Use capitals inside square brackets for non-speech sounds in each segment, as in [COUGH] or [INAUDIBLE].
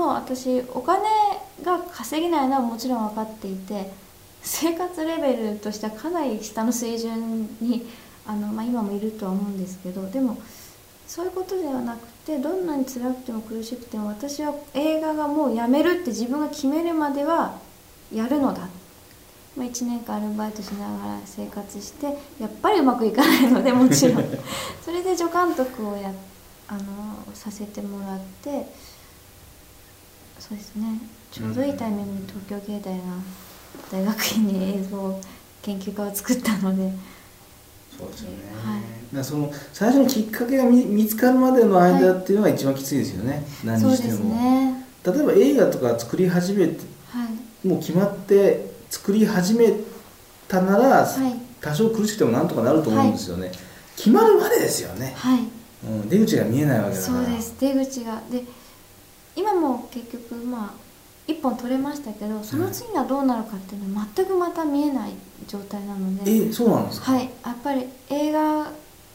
もう私お金が稼げないのはもちろん分かっていて生活レベルとしてはかなり下の水準にあの、まあ、今もいるとは思うんですけどでもそういうことではなくてどんなに辛くても苦しくても私は映画がもうやめるって自分が決めるまではやるのだ。まあ、1年間アルバイトしながら生活してやっぱりうまくいかないのでもちろん。[LAUGHS] それで助監督をやあのさせてもらってそうですね。ちょうどいいタイミングに東京芸大が大学院に映像研究家を作ったので。そうですよね、はい、だその最初のきっかけが見見つかるまでの間っていうのが一番きついですよね、はい、何しても、ね、例えば映画とか作り始めて、はい、もう決まって作り始めたなら、はい、多少苦しくてもなんとかなると思うんですよね、決まるまでですよね、はい。うん、出口が見えないわけだから。そうです。出口が。で今も結局まあ1本取れましたけどその次がどうなるかっていうのは全くまた見えない状態なので、えそうなんですか？はい。やっぱり映画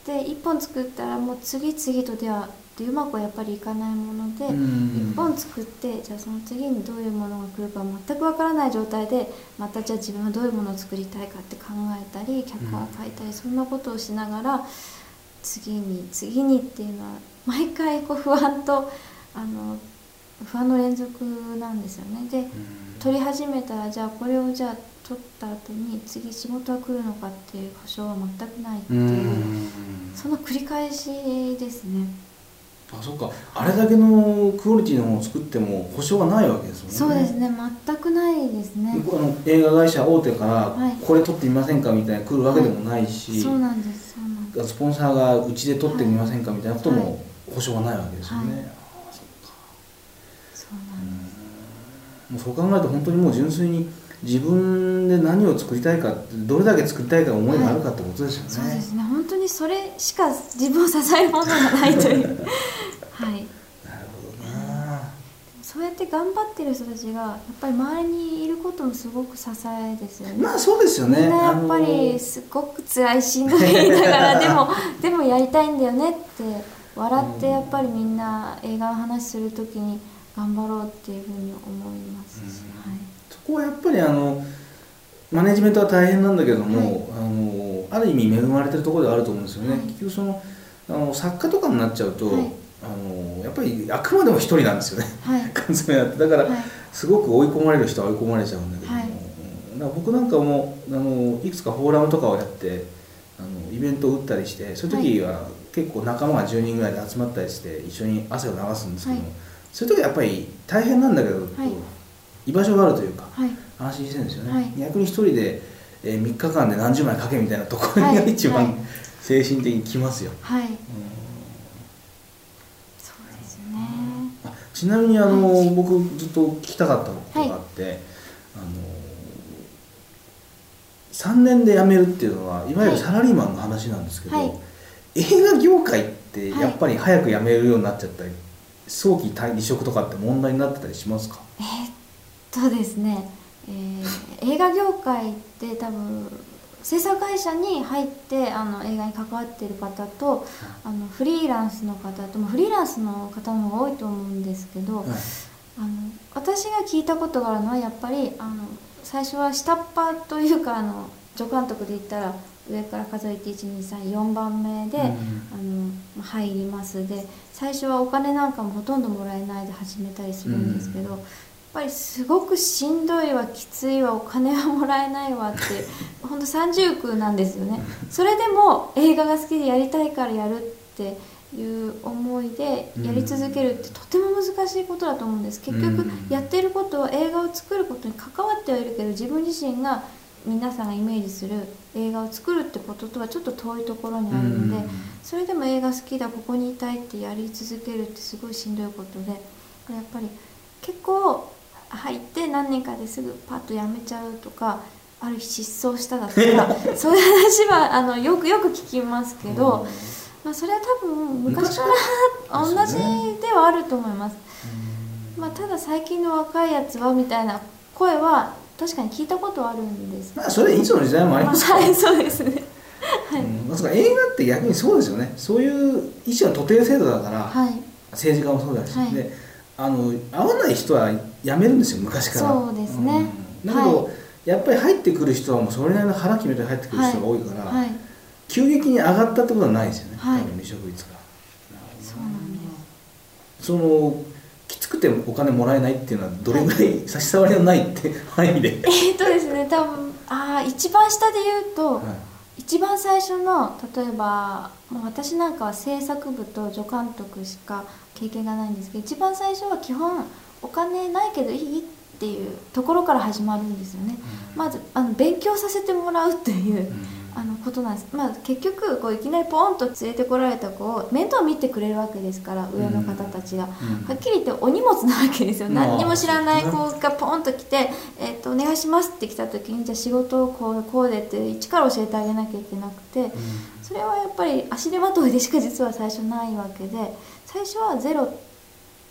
で1本作ったらもう次々とではでうまくはやっぱりいかないもので1本作ってじゃあその次にどういうものが来るか全くわからない状態でまたじゃあ自分はどういうものを作りたいかって考えたり脚本を書いたりそんなことをしながら次に次にっていうのは毎回こう不安とあの不安の連続なんですよね。で撮り始めたらじゃあこれをじゃあ撮った後に次仕事は来るのかっていう保証は全くないっていうその繰り返しですね。あそうか。あれだけのクオリティのものを作っても保証がないわけですもんね。そうですね。全くないですね。あの映画会社大手から、これ撮ってみませんかみたいな来るわけでもないし、はい、そうなんです。そうなんです。スポンサーがうちで撮ってみませんかみたいなことも保証がないわけですよね、はいもうそう考えると本当にもう純粋に自分で何を作りたいかどれだけ作りたいか思いがあるかってことですよね、はい、そうですね。本当にそれしか自分を支えるものがないという。[LAUGHS] はい。なるほどな。そうやって頑張ってる人たちがやっぱり周りにいることもすごく支えですよね。まあそうですよね。みんなやっぱりすごく辛いしんどいながらでもでもやりたいんだよねって笑ってやっぱりみんな映画の話するときに頑張ろうっていうふうに思います。し、はい、そこはやっぱりあのマネジメントは大変なんだけども、はい、あのある意味恵まれてるところではあると思うんですよね、はい、結局そのあの作家とかになっちゃうと、はい、あのやっぱりあくまでも一人なんですよね、はい、[LAUGHS] 缶詰だって。だから、すごく追い込まれる人は追い込まれちゃうんだけども、僕なんかもあのいくつかフォーラムとかをやってあのイベントを打ったりしてそういう時は結構仲間が10人ぐらいで集まったりして一緒に汗を流すんですけども、そういう時はやっぱり大変なんだけど、はい、居場所があるというか、はい、安心してるんですよね、はい、逆に一人で、えー、3日間で何十枚書けみたいなところが一番、精神的にきますよ、はい、うん、そうですね。ちなみにあの、僕ずっと聞きたかったことがあって、あの3年で辞めるっていうのはいわゆるサラリーマンの話なんですけど、映画業界ってやっぱり早く辞めるようになっちゃったり早期離職とかって問題になってたりしますか？えー、っとですね、えー、映画業界って多分制作会社に入ってあの映画に関わっている方と、あのフリーランスの方とフリーランスの方の方が多いと思うんですけど、はい、あの私が聞いたことがあるのはやっぱりあの最初は下っ端というかあの助監督で言ったら上から数えて1234番目で、うん、あの入ります。で最初はお金なんかもほとんどもらえないで始めたりするんですけど、うん、やっぱりすごくしんどいわきついわお金はもらえないわって [LAUGHS] 本当三重苦なんですよね。それでも映画が好きでやりたいからやるっていう思いでやり続けるってとても難しいことだと思うんです。結局やってることは映画を作ることに関わってはいるけど自分自身が皆さんがイメージする映画を作るってこととはちょっと遠いところにあるので、それでも映画好きだここにいたいってやり続けるってすごいしんどいことでやっぱり結構入って何年かですぐパッとやめちゃうとかある日失踪しただとか [LAUGHS] そういう話はあのよくよく聞きますけど、まあ、それは多分昔から同じではあると思います。まあ、ただ最近の若いやつはみたいな声は確かに聞いたことあるんです。まあそれいつの時代もありますから、はいそうですね。はい、うん、まあ、映画って逆にそうですよね。そういう一種の徒弟制度だから、はい、政治家もそうだし、はい、であの合わない人はやめるんですよ昔から。そうですね、うん、だけど、はい、やっぱり入ってくる人はもうそれなりの腹決めて入ってくる人が多いから、急激に上がったってことはないですよね、はい、多分離職率が。そうなんです。そのくてお金もらえないっていうのはどれぐらい差し障りのないって範囲で。えっとですね多分ああ一番下で言うと、一番最初の例えばもう私なんかは制作部と助監督しか経験がないんですけど一番最初は基本お金ないけどいいっていうところから始まるんですよね、うん、まずあの勉強させてもらうっていう、うん、ことなんです、まあ、結局こういきなりポンと連れてこられた子を面倒見てくれるわけですから上の方たちが、うん、はっきり言ってお荷物なわけですよ、何にも知らない子がポンと来て「えー、とお願いします」って来た時にじゃあ仕事をこうこうでって一から教えてあげなきゃいけなくて、それはやっぱり足手まといでしか実は最初ないわけで最初はゼロ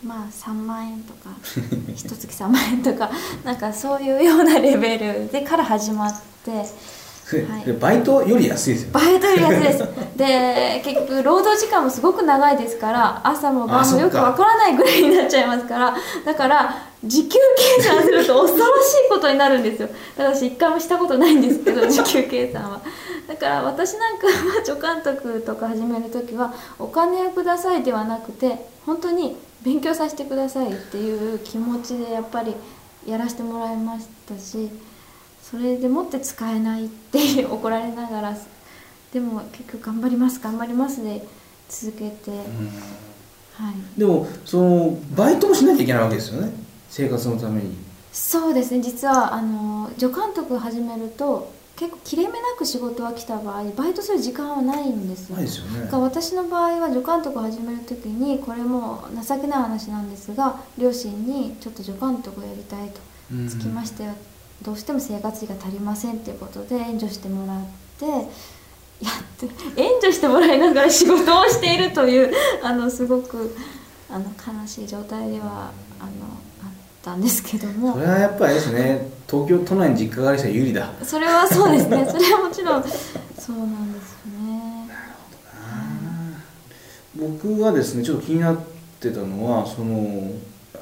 まあ3万円とか [LAUGHS] 一月3万円とかなんかそういうようなレベルでから始まって。はい、バイトより安いですよ、バイトより安いです。[LAUGHS] で結局労働時間もすごく長いですから朝も晩もよくわからないぐらいになっちゃいますからだから時給計算すると恐ろしいことになるんですよ。私一回もしたことないんですけど [LAUGHS] 時給計算は。だから私なんかは助監督とか始める時はお金をくださいではなくて本当に勉強させてくださいっていう気持ちでやっぱりやらせてもらいましたしそれでもって使えないって [LAUGHS] 怒られながらでも結局頑張ります頑張りますで続けて、はい、でもそのバイトもしなきゃいけないわけですよね？生活のために。そうですね。実はあの助監督始めると結構切れ目なく仕事が来た場合バイトする時間はないんですよ,、ないですよね、私の場合は助監督を始める時にこれも情けない話なんですが両親にちょっと助監督をやりたいと、つきましてはどうしても生活費が足りませんっていうことで援助してもらってやって援助してもらいながら仕事をしているという [LAUGHS] あのすごくあの悲しい状態ではあのったんですけども。それはやっぱりですね。東京都内に実家がある人は有利だ。それはそうですね。それはもちろんそうなんですよね。なるほどな、僕がですねちょっと気になってたのはその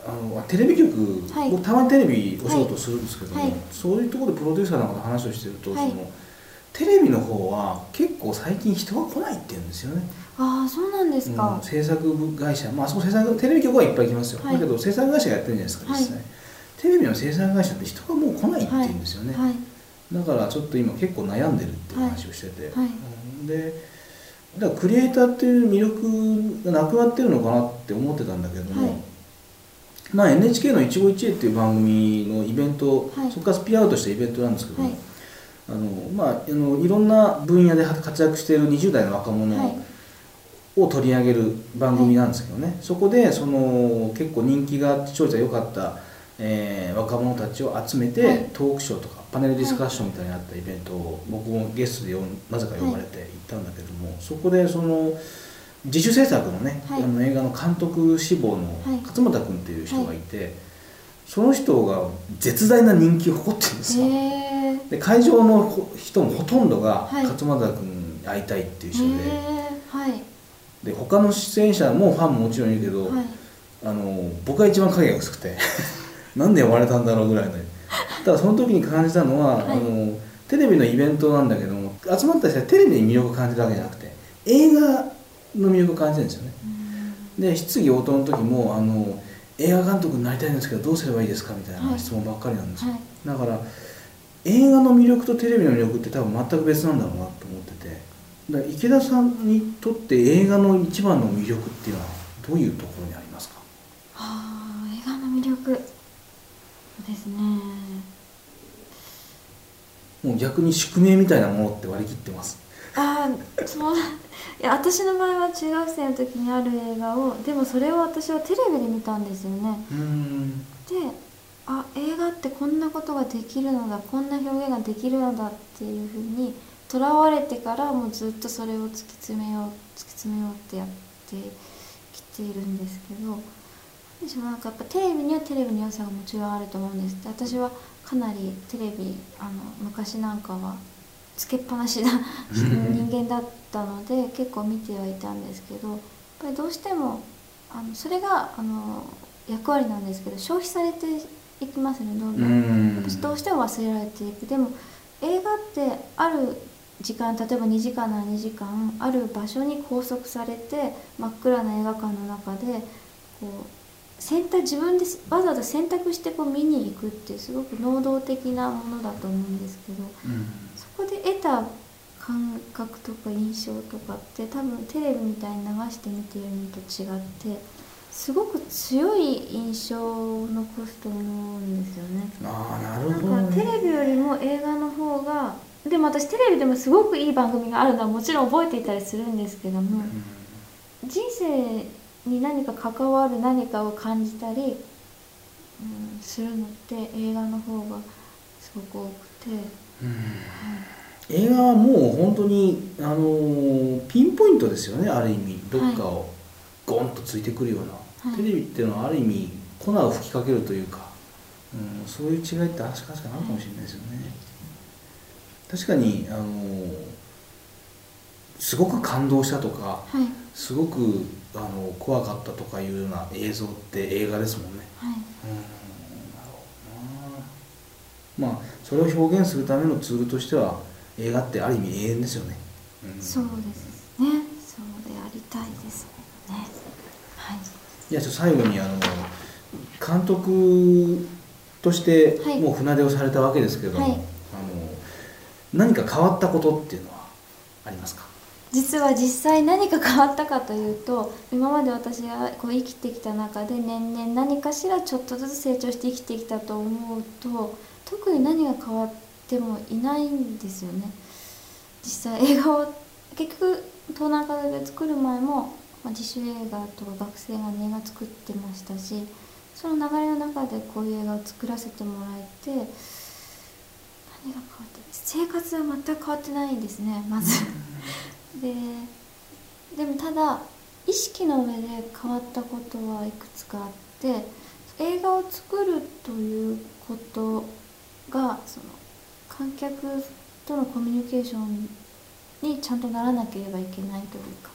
あのテレビ局、はい、僕たまにテレビお仕事するんですけども、はい、そういうところでプロデューサーなんかと話をしてると、はい、そのテレビの方は結構最近人が来ないって言うんですよね。ああそうなんですか、うん、制作会社。まあそこ制作テレビ局はいっぱい来ますよ、はい、だけど制作会社がやってるんじゃないですか実際、はい、テレビの制作会社って人がもう来ないって言うんですよね、はい、だからちょっと今結構悩んでるっていう話をしてて、はい、でだからクリエイターっていう魅力がなくなってるのかなって思ってたんだけども、まあ、NHK の「一期一会」っていう番組のイベント、そこからスピアアウトしたイベントなんですけど、あのまあ、あのいろんな分野で活躍している20代の若者、を取り上げる番組なんですけどね、はい、そこでその結構人気が視聴率が良かった、えー、若者たちを集めて、はい、トークショーとかパネルディスカッションみたいにあったイベントを僕もゲストでなぜか呼ばれて行ったんだけども、はい、そこでその自主制作のね、あの映画の監督志望の勝俣君っていう人がいて、その人が絶大な人気を誇ってるんですよ。で会場の人もほとんどが勝俣君に会いたいっていう人で。はい。で他の出演者もファンももちろんいるけど、はい、あの僕が一番影が薄くて [LAUGHS] なんで呼ばれたんだろうぐらいの。ただその時に感じたのは、はい、あのテレビのイベントなんだけども集まった人はテレビに魅力を感じるわけじゃなくて映画の魅力を感じてるんですよね。で質疑応答の時もあの映画監督になりたいんですけどどうすればいいですかみたいな質問ばっかりなんですよ、はい、だから映画の魅力とテレビの魅力って多分全く別なんだろうなと思ってて。だ池田さんにとって映画の一番の魅力っていうのはどういうところにありますか？はあ映画の魅力ですね。もう逆に宿命みたいなものって割り切ってますああそう。いや私の場合は中学生の時にある映画をでもそれを私はテレビで見たんですよね。であ映画ってこんなことができるのだこんな表現ができるのだっていうふうにとらわれてからもうずっとそれを突き詰めよう突き詰めようってやってきているんですけど私もなんかやっぱテレビにはテレビの良さがもちろんあると思うんです。私はかなりテレビあの昔なんかはつけっぱなしな人間だったので結構見てはいたんですけどやっぱりどうしてもあのそれがあの役割なんですけど消費されていきますねどんどうん。んどうしても忘れられていく。でも映画ってある時間例えば2時間なら2時間ある場所に拘束されて真っ暗な映画館の中でこう選択自分でわざわざ選択してこう見に行くってすごく能動的なものだと思うんですけどうこで得た感覚とか印象とかって多分テレビみたいに流して見ているのと違ってすごく強い印象を残すと思うんですよね。ああなるなほど、ね、んかテレビよりも映画の方がでも私テレビでもすごくいい番組があるのはもちろん覚えていたりするんですけども人生に何か関わる何かを感じたり、うん、するのって映画の方がすごく多くて、うん映画はもう本当に、あのーピンポイントですよねある意味。どっかをゴンとついてくるような、はい。テレビっていうのはある意味粉を吹きかけるというか、うん、そういう違いって確かにあるかもしれないですよね。確かに、あのーすごく感動したとかはい。すごくあの怖かったとかいうような映像って映画ですもんね。はい。うんなるほどな。まあそれを表現するためのツールとしては映画ってある意味永遠ですよね、うん。そうですね。そうでありたいですね。はい。いやちょっと最後にあの監督としてはい。もう船出をされたわけですけれども、はい。あの何か変わったことっていうのはありますか？実は実際何か変わったかというと今まで私がこう生きてきた中で年々何かしらちょっとずつ成長して生きてきたと思うと特に何が変わってもいないんですよね。実際映画を結局東南風で作る前も、まあ、自主映画とか学生が映画作ってましたしその流れの中でこういう映画を作らせてもらえて何が変わって生活は全く変わってないんですねまず。ででもただ意識の上で変わったことはいくつかあって映画を作るということがその観客とのコミュニケーションにちゃんとならなければいけないというか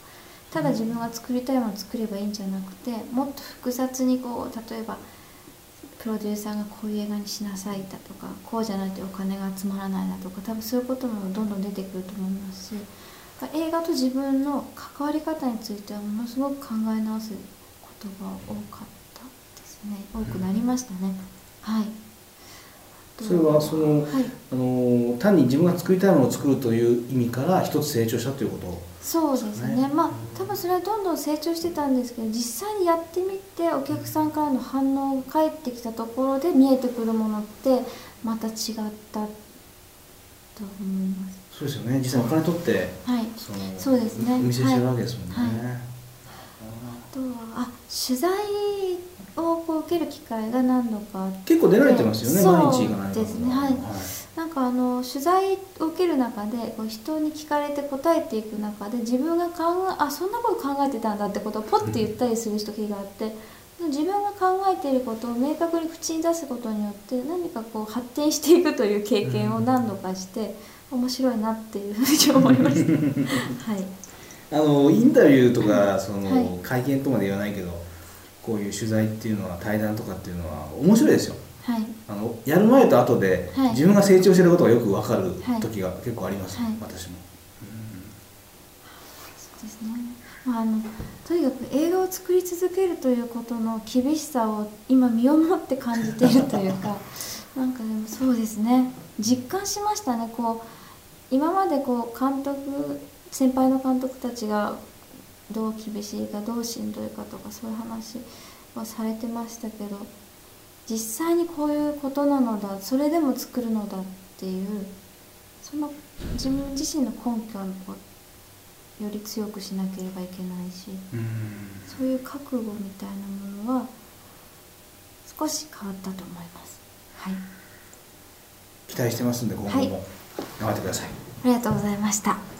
ただ自分が作りたいものを作ればいいんじゃなくてもっと複雑にこう例えばプロデューサーがこういう映画にしなさいだとかこうじゃないとお金が集まらないだとか多分そういうこともどんどん出てくると思いますし映画と自分の関わり方についてはものすごく考え直すことが多かったですね。多くなりましたね、はい。それはそのはい。あの単に自分が作りたいものを作るという意味から一つ成長したということ。そうですね。ね。まあ多分それはどんどん成長してたんですけど実際にやってみてお客さんからの反応が返ってきたところで見えてくるものってまた違ったと思います。そうですよね。実際にお金取ってはい。そのそうですね。お見せしてるわけですもんね、はい。あとはあ取材をこう受ける機会が何度かあって。結構出られてますよねそう。毎日行かないと。ですね。はい。なんかあの取材を受ける中でこう人に聞かれて答えていく中で自分が考えあそんなこと考えてたんだってことをポッて言ったりする時があって、自分が考えていることを明確に口に出すことによって何かこう発展していくという経験を何度かして、面白いなっていうふうに思いました。[LAUGHS] はい。あのインタビューとかその、はい。会見とまで言わないけどこういう取材っていうのは対談とかっていうのは面白いですよ。はい。あのやる前と後で、はい。自分が成長してることがよく分かるはい。時が結構あります、はい。私も、そうですね、まあ、あのとにかく映画を作り続けるということの厳しさを今身をもって感じているというか [LAUGHS] なんかでもそうですね。実感しましたね。こう今までこう監督先輩の監督たちがどう厳しいかどうしんどいかとかそういう話はされてましたけど実際にこういうことなのだそれでも作るのだっていうその自分自身の根拠をより強くしなければいけないしうん。そういう覚悟みたいなものは少し変わったと思います。はい。期待してますんで今後はい。も頑張ってください、ありがとうございました